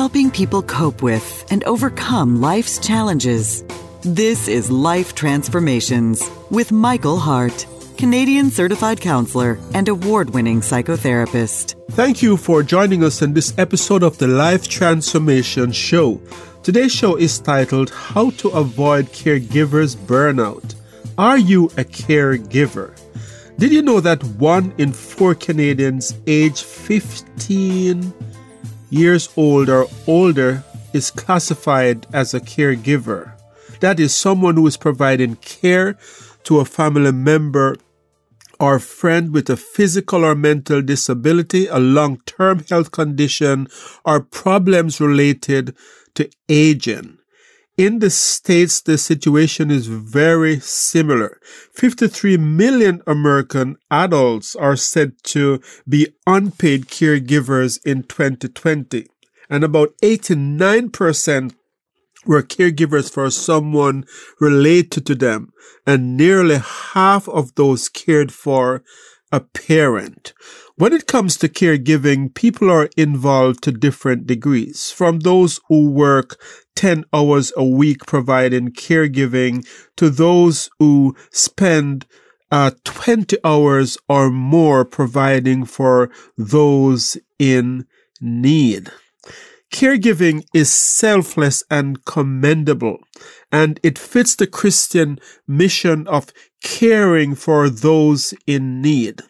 helping people cope with and overcome life's challenges. This is Life Transformations with Michael Hart, Canadian certified counselor and award winning psychotherapist. Thank you for joining us in this episode of the Life Transformation Show. Today's show is titled How to Avoid Caregivers Burnout. Are you a caregiver? Did you know that one in four Canadians aged 15 years old or older is classified as a caregiver? That is someone who is providing care to a family member or friend with a physical or mental disability, a long term health condition, or problems related to aging. In the States, the situation is very similar. 53 million American adults are said to be unpaid caregivers in 2020, and about 89% were caregivers for someone related to them, and nearly half of those cared for a parent. When it comes to caregiving, people are involved to different degrees, from those who work 10 hours a week providing caregiving to those who spend uh, 20 hours or more providing for those in need. Caregiving is selfless and commendable, and it fits the Christian mission of caring for those in need.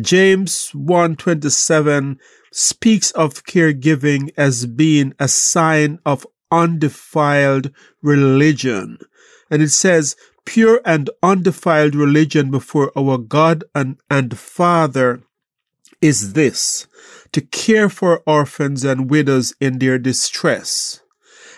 James 127 speaks of caregiving as being a sign of undefiled religion. And it says, pure and undefiled religion before our God and, and Father is this to care for orphans and widows in their distress.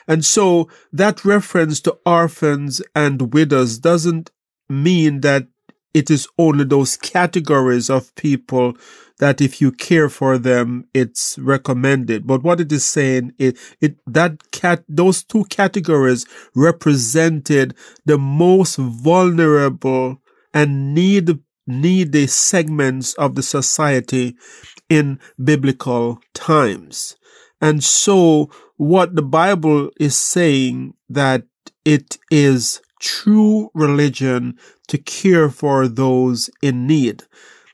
And so that reference to orphans and widows doesn't mean that it is only those categories of people that if you care for them, it's recommended. But what it is saying, it, it, that cat, those two categories represented the most vulnerable and need, needy segments of the society in biblical times. And so what the Bible is saying that it is true religion to care for those in need.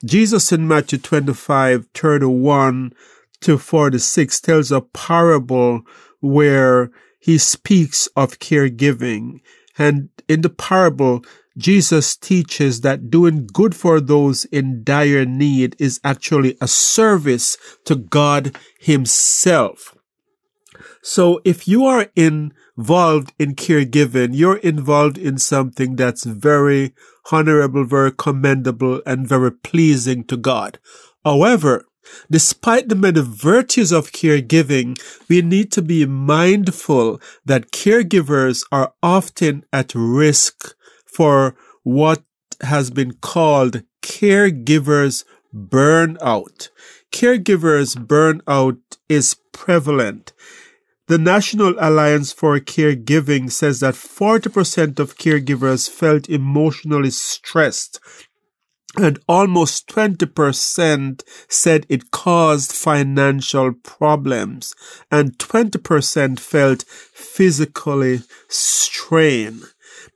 Jesus in Matthew 25, 31 to 46 tells a parable where he speaks of caregiving. And in the parable, Jesus teaches that doing good for those in dire need is actually a service to God Himself. So if you are involved in caregiving, you're involved in something that's very honorable, very commendable, and very pleasing to God. However, Despite the many virtues of caregiving, we need to be mindful that caregivers are often at risk for what has been called caregivers burnout. Caregivers burnout is prevalent. The National Alliance for Caregiving says that 40% of caregivers felt emotionally stressed and almost 20% said it caused financial problems and 20% felt physically strained.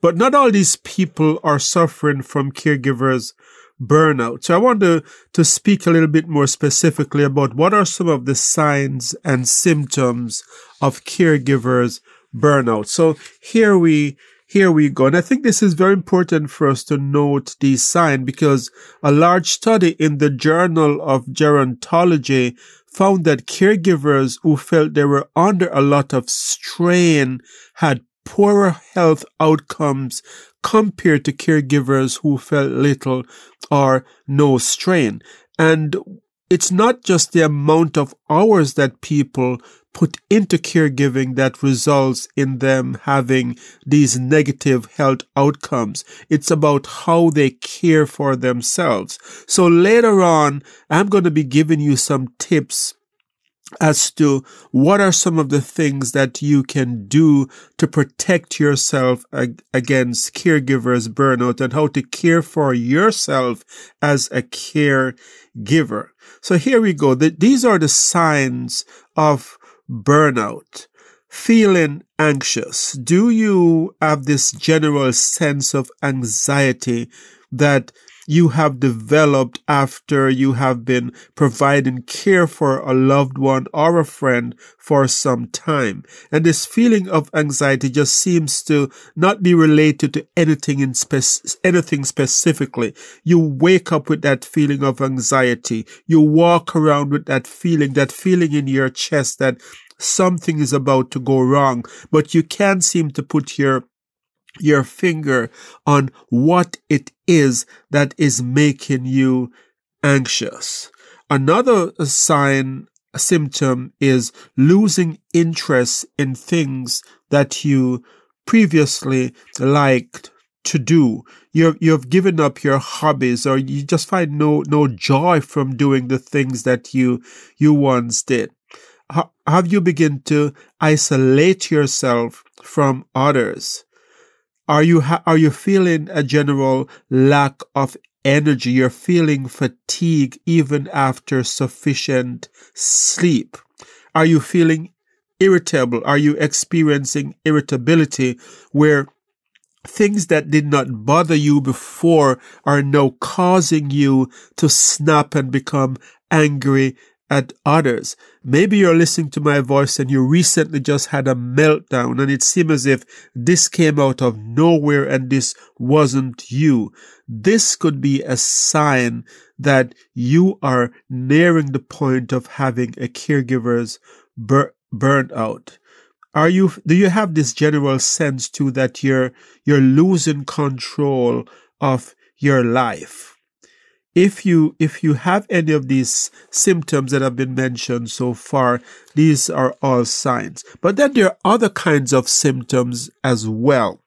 But not all these people are suffering from caregivers burnout. So I want to, to speak a little bit more specifically about what are some of the signs and symptoms of caregivers burnout. So here we here we go. And I think this is very important for us to note these signs because a large study in the Journal of Gerontology found that caregivers who felt they were under a lot of strain had poorer health outcomes compared to caregivers who felt little or no strain. And it's not just the amount of hours that people put into caregiving that results in them having these negative health outcomes. It's about how they care for themselves. So later on, I'm going to be giving you some tips as to what are some of the things that you can do to protect yourself ag- against caregivers burnout and how to care for yourself as a caregiver. So here we go. The, these are the signs of burnout. Feeling anxious. Do you have this general sense of anxiety that you have developed after you have been providing care for a loved one or a friend for some time. And this feeling of anxiety just seems to not be related to anything in anything specifically. You wake up with that feeling of anxiety. You walk around with that feeling, that feeling in your chest that something is about to go wrong, but you can't seem to put your your finger on what it is that is making you anxious. Another sign, symptom is losing interest in things that you previously liked to do. You've, you've given up your hobbies or you just find no, no joy from doing the things that you, you once did. have you begin to isolate yourself from others? Are you ha- are you feeling a general lack of energy? You're feeling fatigue even after sufficient sleep. Are you feeling irritable? Are you experiencing irritability where things that did not bother you before are now causing you to snap and become angry at others. Maybe you're listening to my voice and you recently just had a meltdown and it seemed as if this came out of nowhere and this wasn't you. This could be a sign that you are nearing the point of having a caregiver's bur- burnout. Are you, do you have this general sense too that you're, you're losing control of your life? If you if you have any of these symptoms that have been mentioned so far these are all signs. But then there are other kinds of symptoms as well.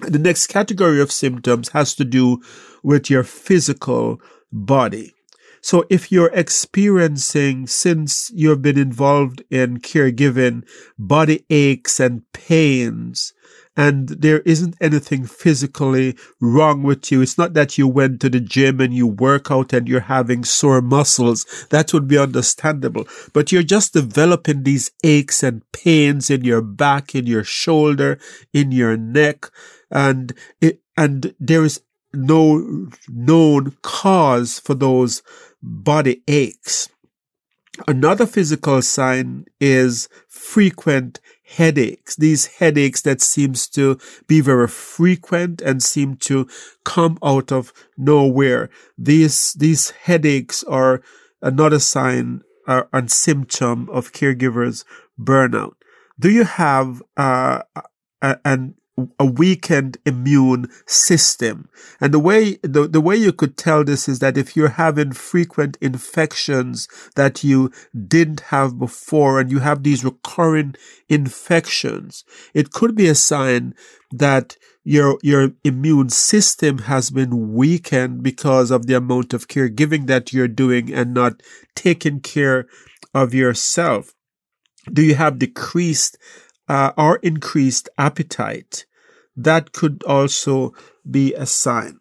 The next category of symptoms has to do with your physical body. So if you're experiencing, since you've been involved in caregiving, body aches and pains, and there isn't anything physically wrong with you. It's not that you went to the gym and you work out and you're having sore muscles. That would be understandable. But you're just developing these aches and pains in your back, in your shoulder, in your neck. And it, and there is no known cause for those body aches. Another physical sign is frequent headaches. These headaches that seems to be very frequent and seem to come out of nowhere. These, these headaches are another sign uh, and symptom of caregivers burnout. Do you have uh, an a weakened immune system. And the way, the, the way you could tell this is that if you're having frequent infections that you didn't have before and you have these recurring infections, it could be a sign that your, your immune system has been weakened because of the amount of caregiving that you're doing and not taking care of yourself. Do you have decreased uh, or increased appetite, that could also be a sign.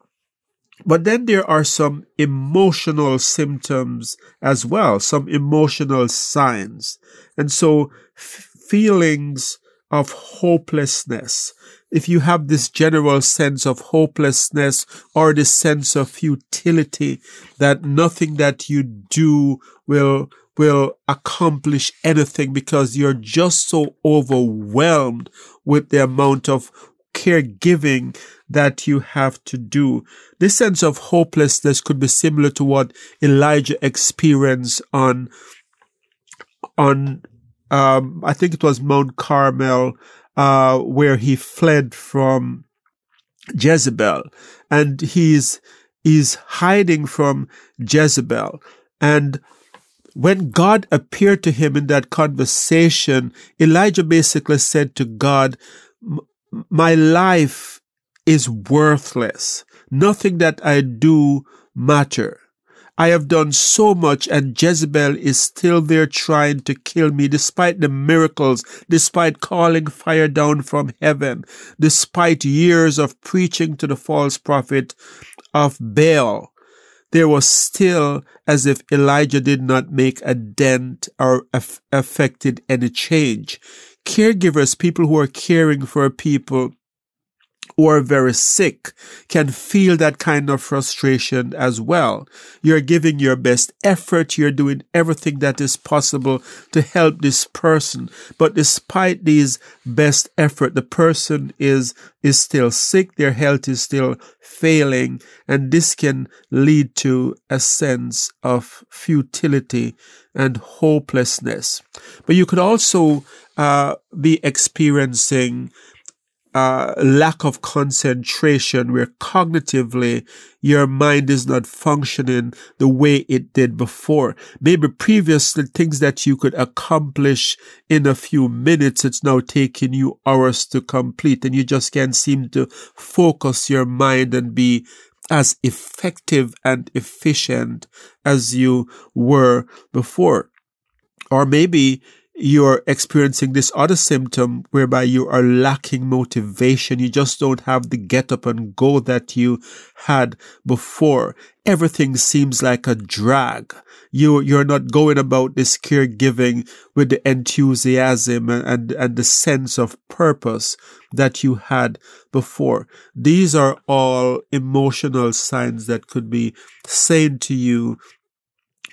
But then there are some emotional symptoms as well, some emotional signs. And so f- feelings of hopelessness. If you have this general sense of hopelessness or this sense of futility that nothing that you do will will accomplish anything because you're just so overwhelmed with the amount of caregiving that you have to do. This sense of hopelessness could be similar to what Elijah experienced on, on, um, I think it was Mount Carmel, uh, where he fled from Jezebel and he's, he's hiding from Jezebel and when God appeared to him in that conversation, Elijah basically said to God, my life is worthless. Nothing that I do matter. I have done so much and Jezebel is still there trying to kill me despite the miracles, despite calling fire down from heaven, despite years of preaching to the false prophet of Baal. There was still as if Elijah did not make a dent or af- affected any change. Caregivers, people who are caring for people are very sick can feel that kind of frustration as well. You're giving your best effort. You're doing everything that is possible to help this person. But despite these best effort, the person is, is still sick. Their health is still failing. And this can lead to a sense of futility and hopelessness. But you could also uh, be experiencing uh, lack of concentration where cognitively your mind is not functioning the way it did before. Maybe previously things that you could accomplish in a few minutes, it's now taking you hours to complete and you just can't seem to focus your mind and be as effective and efficient as you were before. Or maybe you're experiencing this other symptom whereby you are lacking motivation. You just don't have the get up and go that you had before. Everything seems like a drag. You, you're not going about this caregiving with the enthusiasm and, and, and the sense of purpose that you had before. These are all emotional signs that could be saying to you,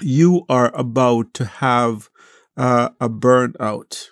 you are about to have uh, a burnout.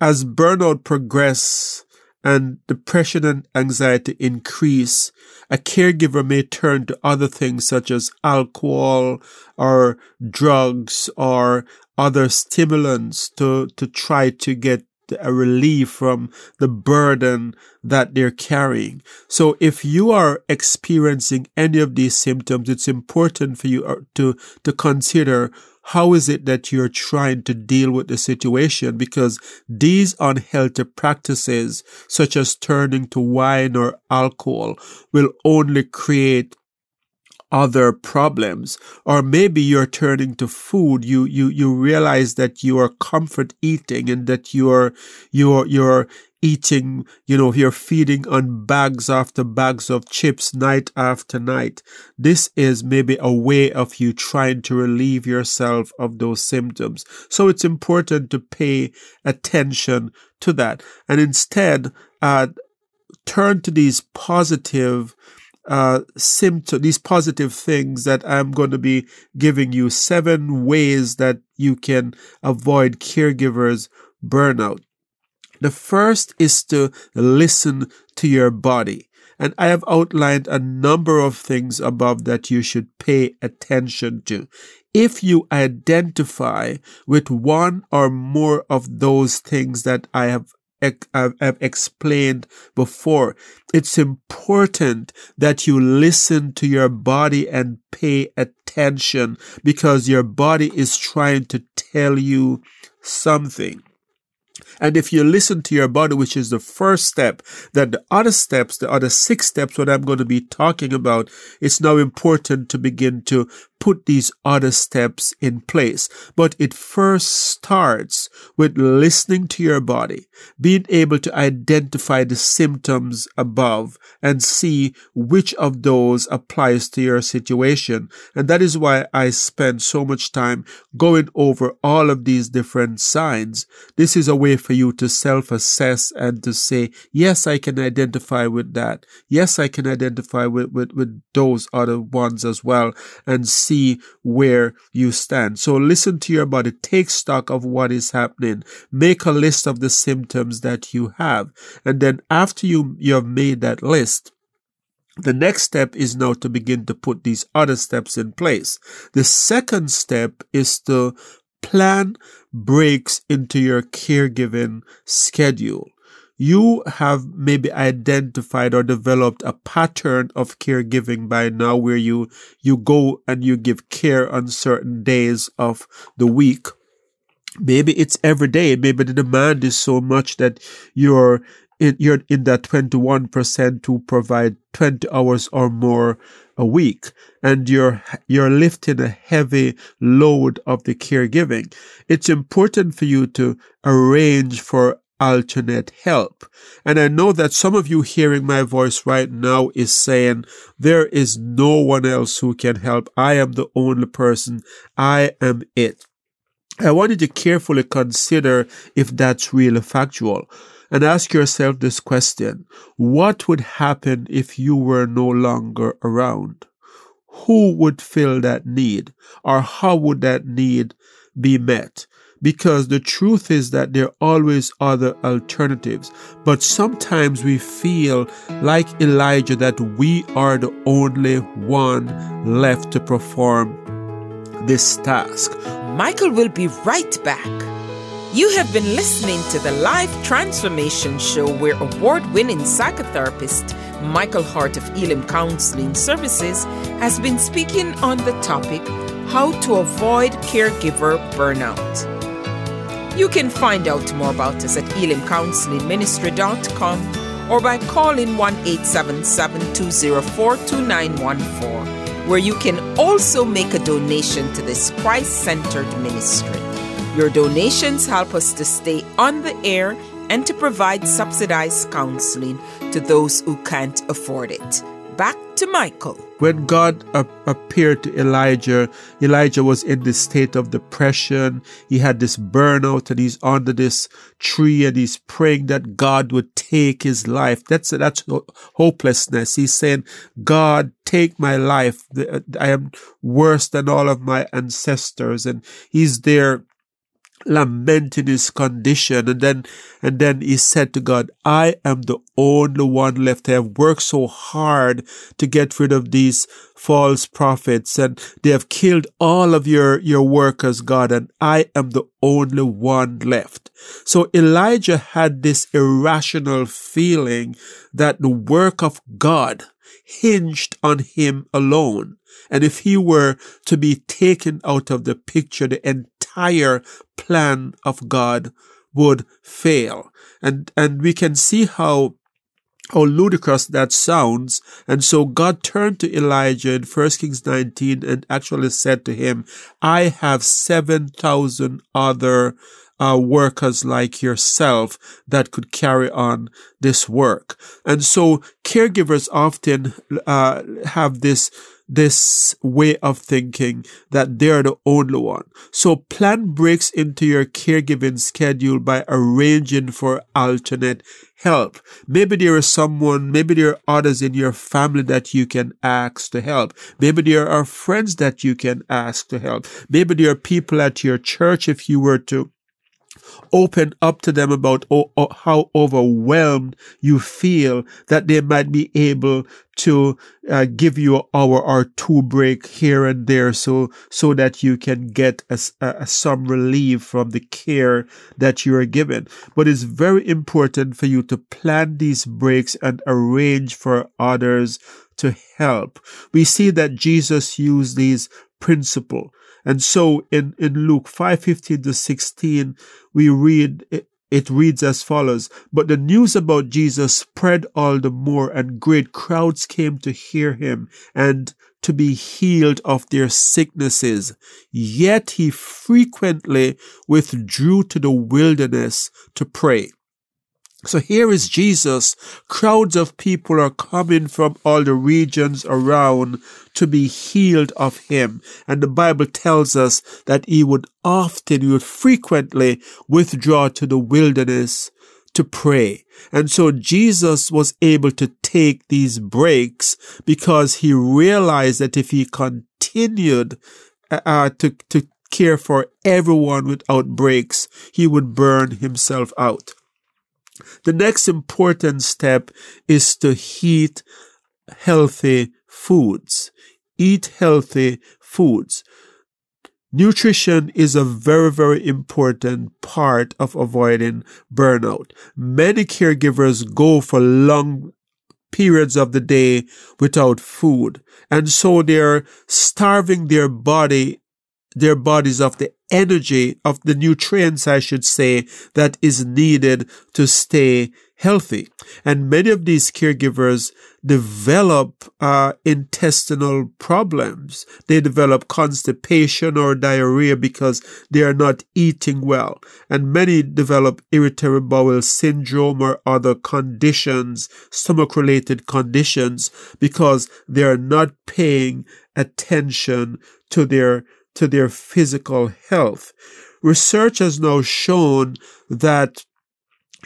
As burnout progress and depression and anxiety increase, a caregiver may turn to other things such as alcohol or drugs or other stimulants to, to try to get a relief from the burden that they're carrying. So if you are experiencing any of these symptoms, it's important for you uh, to, to consider how is it that you're trying to deal with the situation? Because these unhealthy practices, such as turning to wine or alcohol, will only create other problems or maybe you're turning to food you you you realize that you are comfort eating and that you're you're you're eating, you know, you're feeding on bags after bags of chips night after night. This is maybe a way of you trying to relieve yourself of those symptoms. So it's important to pay attention to that and instead, uh, turn to these positive uh, symptoms, these positive things that I'm going to be giving you seven ways that you can avoid caregivers burnout. The first is to listen to your body. And I have outlined a number of things above that you should pay attention to. If you identify with one or more of those things that I have I've explained before. It's important that you listen to your body and pay attention because your body is trying to tell you something. And if you listen to your body, which is the first step, then the other steps, the other six steps, what I'm going to be talking about, it's now important to begin to put these other steps in place. But it first starts with listening to your body, being able to identify the symptoms above and see which of those applies to your situation. And that is why I spend so much time going over all of these different signs. This is a way for you to self assess and to say, yes, I can identify with that. Yes, I can identify with, with, with those other ones as well and see where you stand. So listen to your body, take stock of what is happening, make a list of the symptoms that you have. And then after you, you have made that list, the next step is now to begin to put these other steps in place. The second step is to plan breaks into your caregiving schedule you have maybe identified or developed a pattern of caregiving by now where you, you go and you give care on certain days of the week. Maybe it's every day. Maybe the demand is so much that you're in, you're in that 21% to provide 20 hours or more a week and you're you're lifting a heavy load of the caregiving it's important for you to arrange for alternate help. And I know that some of you hearing my voice right now is saying, there is no one else who can help. I am the only person. I am it. I want you to carefully consider if that's really factual and ask yourself this question. What would happen if you were no longer around? Who would fill that need or how would that need be met? Because the truth is that there are always other alternatives. But sometimes we feel like Elijah that we are the only one left to perform this task. Michael will be right back. You have been listening to the Life Transformation Show where award winning psychotherapist Michael Hart of Elim Counseling Services has been speaking on the topic How to Avoid Caregiver Burnout. You can find out more about us at elimcounselingministry.com or by calling 1 877 204 2914 where you can also make a donation to this Christ centered ministry. Your donations help us to stay on the air and to provide subsidized counseling to those who can't afford it. Back to Michael. When God appeared to Elijah, Elijah was in this state of depression. He had this burnout and he's under this tree and he's praying that God would take his life. That's, that's hopelessness. He's saying, God, take my life. I am worse than all of my ancestors. And he's there lamenting his condition and then and then he said to God, I am the only one left. I have worked so hard to get rid of these false prophets and they have killed all of your, your workers, God, and I am the only one left. So Elijah had this irrational feeling that the work of God hinged on him alone. And if he were to be taken out of the picture, the entire plan of God would fail. And, and we can see how how ludicrous that sounds. And so God turned to Elijah in 1 Kings 19 and actually said to him, I have 7,000 other uh, workers like yourself that could carry on this work. And so caregivers often uh, have this this way of thinking that they're the only one. So plan breaks into your caregiving schedule by arranging for alternate help. Maybe there is someone, maybe there are others in your family that you can ask to help. Maybe there are friends that you can ask to help. Maybe there are people at your church if you were to open up to them about o- o- how overwhelmed you feel that they might be able to uh, give you an hour or two break here and there so so that you can get a, a, some relief from the care that you are given. But it's very important for you to plan these breaks and arrange for others to help. We see that jesus used these principle and so in, in Luke 5:15 to 16, we read it, it reads as follows But the news about Jesus spread all the more, and great crowds came to hear him and to be healed of their sicknesses. Yet he frequently withdrew to the wilderness to pray. So here is Jesus. Crowds of people are coming from all the regions around to be healed of him. And the Bible tells us that he would often, he would frequently withdraw to the wilderness to pray. And so Jesus was able to take these breaks because he realized that if he continued uh, uh to, to care for everyone without breaks, he would burn himself out. The next important step is to eat healthy foods. Eat healthy foods. Nutrition is a very, very important part of avoiding burnout. Many caregivers go for long periods of the day without food. And so they're starving their body, their bodies of the energy of the nutrients, I should say, that is needed to stay healthy. And many of these caregivers develop uh, intestinal problems. They develop constipation or diarrhea because they are not eating well. And many develop irritable bowel syndrome or other conditions, stomach related conditions, because they are not paying attention to their, to their physical health. Research has now shown that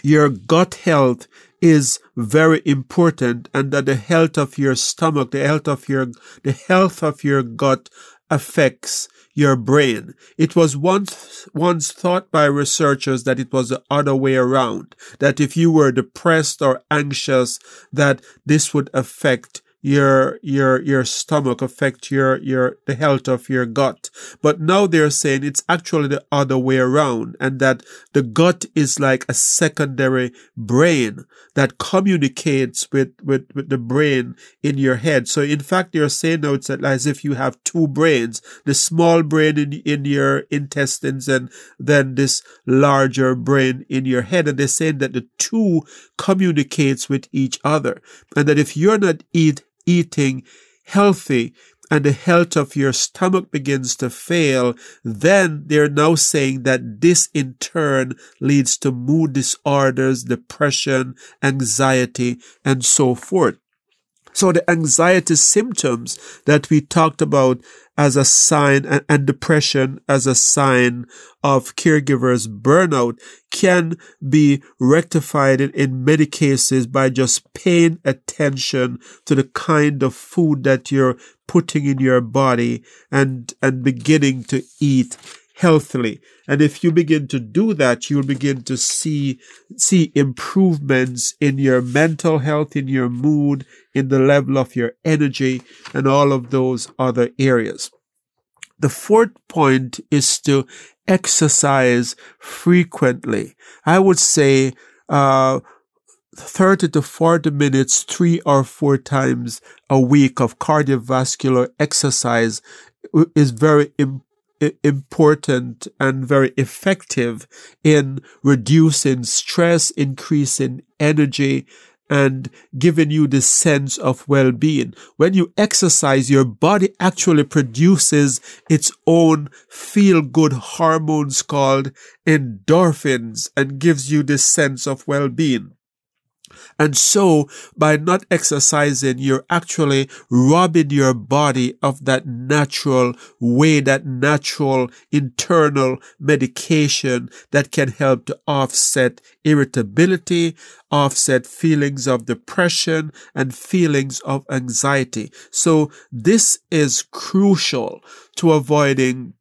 your gut health is very important and that the health of your stomach, the health of your, the health of your gut affects your brain. It was once, once thought by researchers that it was the other way around, that if you were depressed or anxious, that this would affect your your your stomach affect your your the health of your gut. But now they're saying it's actually the other way around and that the gut is like a secondary brain that communicates with with, with the brain in your head. So in fact they're saying now it's as if you have two brains the small brain in in your intestines and then this larger brain in your head. And they're saying that the two communicates with each other and that if you're not eat eating healthy and the health of your stomach begins to fail, then they're now saying that this in turn leads to mood disorders, depression, anxiety, and so forth. So the anxiety symptoms that we talked about as a sign and, depression as a sign of caregivers burnout can be rectified in, in many cases by just paying attention to the kind of food that you're putting in your body and, and beginning to eat healthily. And if you begin to do that, you'll begin to see, see improvements in your mental health, in your mood, in the level of your energy, and all of those other areas. The fourth point is to exercise frequently. I would say, uh, 30 to 40 minutes, three or four times a week of cardiovascular exercise is very important important and very effective in reducing stress, increasing energy, and giving you this sense of well-being. When you exercise, your body actually produces its own feel-good hormones called endorphins and gives you this sense of well-being. And so by not exercising, you're actually robbing your body of that natural way, that natural internal medication that can help to offset irritability, offset feelings of depression and feelings of anxiety. So this is crucial to avoiding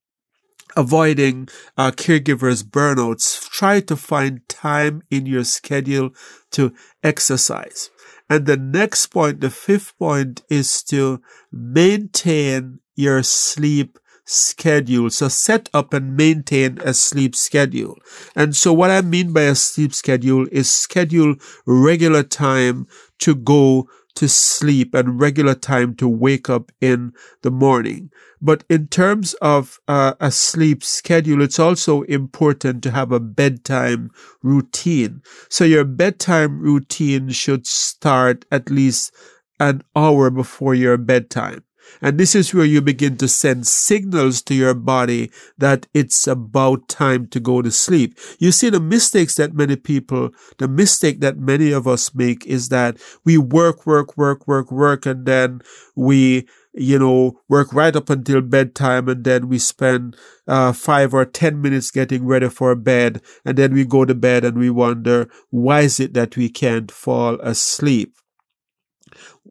avoiding uh, caregivers burnouts try to find time in your schedule to exercise and the next point the fifth point is to maintain your sleep schedule. So set up and maintain a sleep schedule. And so what I mean by a sleep schedule is schedule regular time to go to sleep and regular time to wake up in the morning. But in terms of uh, a sleep schedule, it's also important to have a bedtime routine. So your bedtime routine should start at least an hour before your bedtime. And this is where you begin to send signals to your body that it's about time to go to sleep. You see, the mistakes that many people, the mistake that many of us make is that we work, work, work, work, work, and then we you know, work right up until bedtime and then we spend uh, five or ten minutes getting ready for bed and then we go to bed and we wonder, why is it that we can't fall asleep?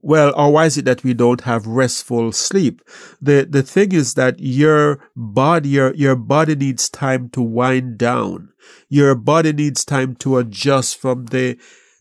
Well, or why is it that we don't have restful sleep? The, the thing is that your body, your, your body needs time to wind down. Your body needs time to adjust from the,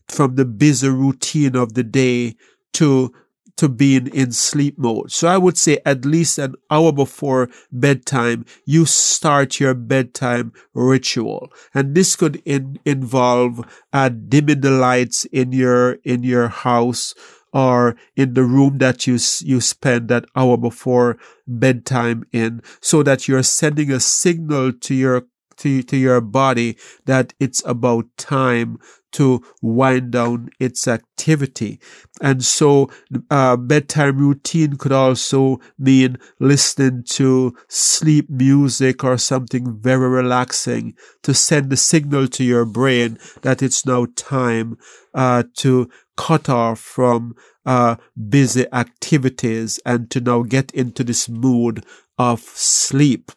from the busy routine of the day to, to being in sleep mode. So I would say at least an hour before bedtime, you start your bedtime ritual. And this could in, involve uh, dimming the lights in your, in your house, or in the room that you, you spend that hour before bedtime in so that you're sending a signal to your to, to your body that it's about time to wind down its activity. And so, uh, bedtime routine could also mean listening to sleep music or something very relaxing to send the signal to your brain that it's now time, uh, to cut off from, uh, busy activities and to now get into this mood of sleep.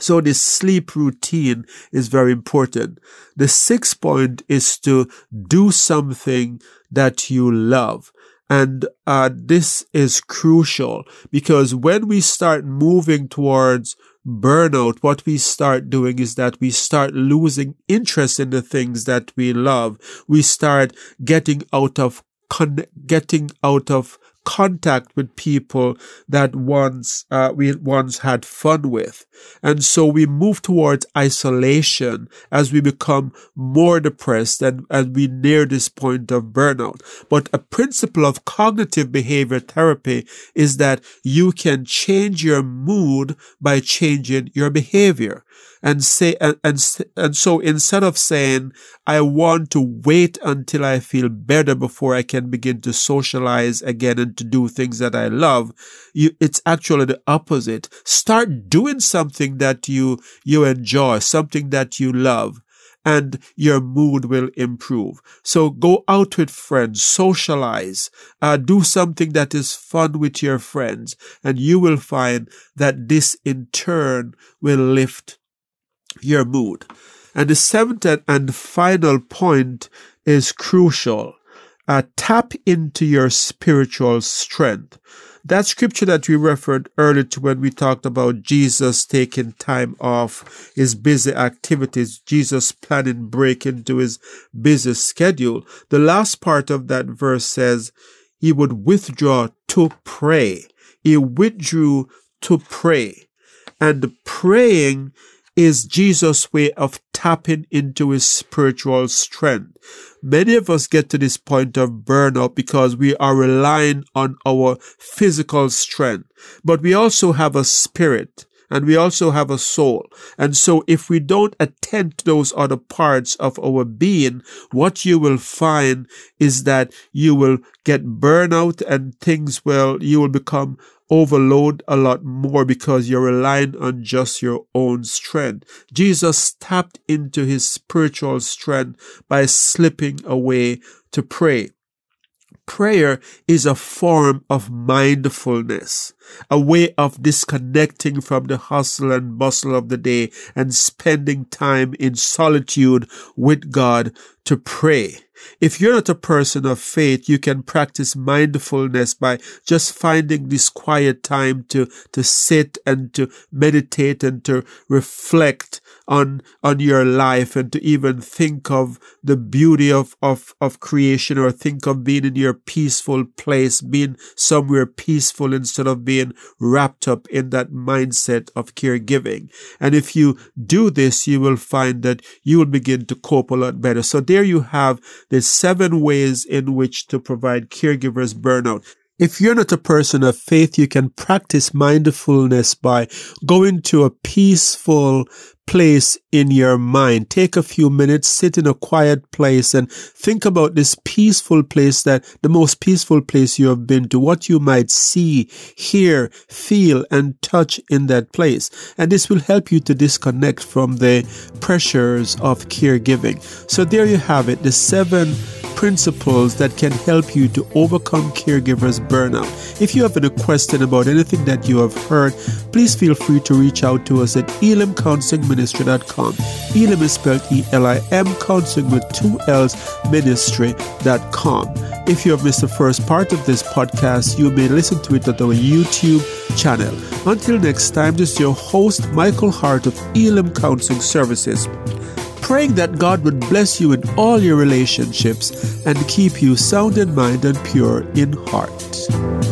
So this sleep routine is very important. The sixth point is to do something that you love. And uh, this is crucial because when we start moving towards burnout, what we start doing is that we start losing interest in the things that we love. We start getting out of con- getting out of contact with people that once uh, we once had fun with. And so we move towards isolation as we become more depressed and as we near this point of burnout. But a principle of cognitive behavior therapy is that you can change your mood by changing your behavior and say and, and and so instead of saying I want to wait until I feel better before I can begin to socialize again and to do things that I love, you it's actually the opposite. Start doing something that you you enjoy, something that you love and your mood will improve. So go out with friends, socialize, uh, do something that is fun with your friends, and you will find that this in turn will lift your mood. And the seventh and final point is crucial. Uh, tap into your spiritual strength. That scripture that we referred earlier to when we talked about Jesus taking time off his busy activities, Jesus planning break into his busy schedule. The last part of that verse says he would withdraw to pray. He withdrew to pray. And praying is Jesus' way of tapping into his spiritual strength. Many of us get to this point of burnout because we are relying on our physical strength, but we also have a spirit and we also have a soul. And so if we don't attend to those other parts of our being, what you will find is that you will get burnout and things will, you will become overload a lot more because you're relying on just your own strength. Jesus tapped into his spiritual strength by slipping away to pray. Prayer is a form of mindfulness, a way of disconnecting from the hustle and bustle of the day and spending time in solitude with God to pray. If you're not a person of faith, you can practice mindfulness by just finding this quiet time to, to sit and to meditate and to reflect on, on your life and to even think of the beauty of, of, of creation or think of being in your peaceful place, being somewhere peaceful instead of being wrapped up in that mindset of caregiving. And if you do this, you will find that you will begin to cope a lot better. So there you have the seven ways in which to provide caregivers burnout. If you're not a person of faith, you can practice mindfulness by going to a peaceful place in your mind. Take a few minutes, sit in a quiet place and think about this peaceful place that the most peaceful place you have been to, what you might see, hear, feel and touch in that place. And this will help you to disconnect from the pressures of caregiving. So there you have it, the seven principles that can help you to overcome caregivers burnout. If you have any question about anything that you have heard, please feel free to reach out to us at elimcounselingministry.com. Elim is spelled E-L-I-M, counseling with two L's, ministry.com. If you have missed the first part of this podcast, you may listen to it at our YouTube channel. Until next time, this is your host, Michael Hart of Elim Counseling Services praying that God would bless you in all your relationships and keep you sound in mind and pure in heart.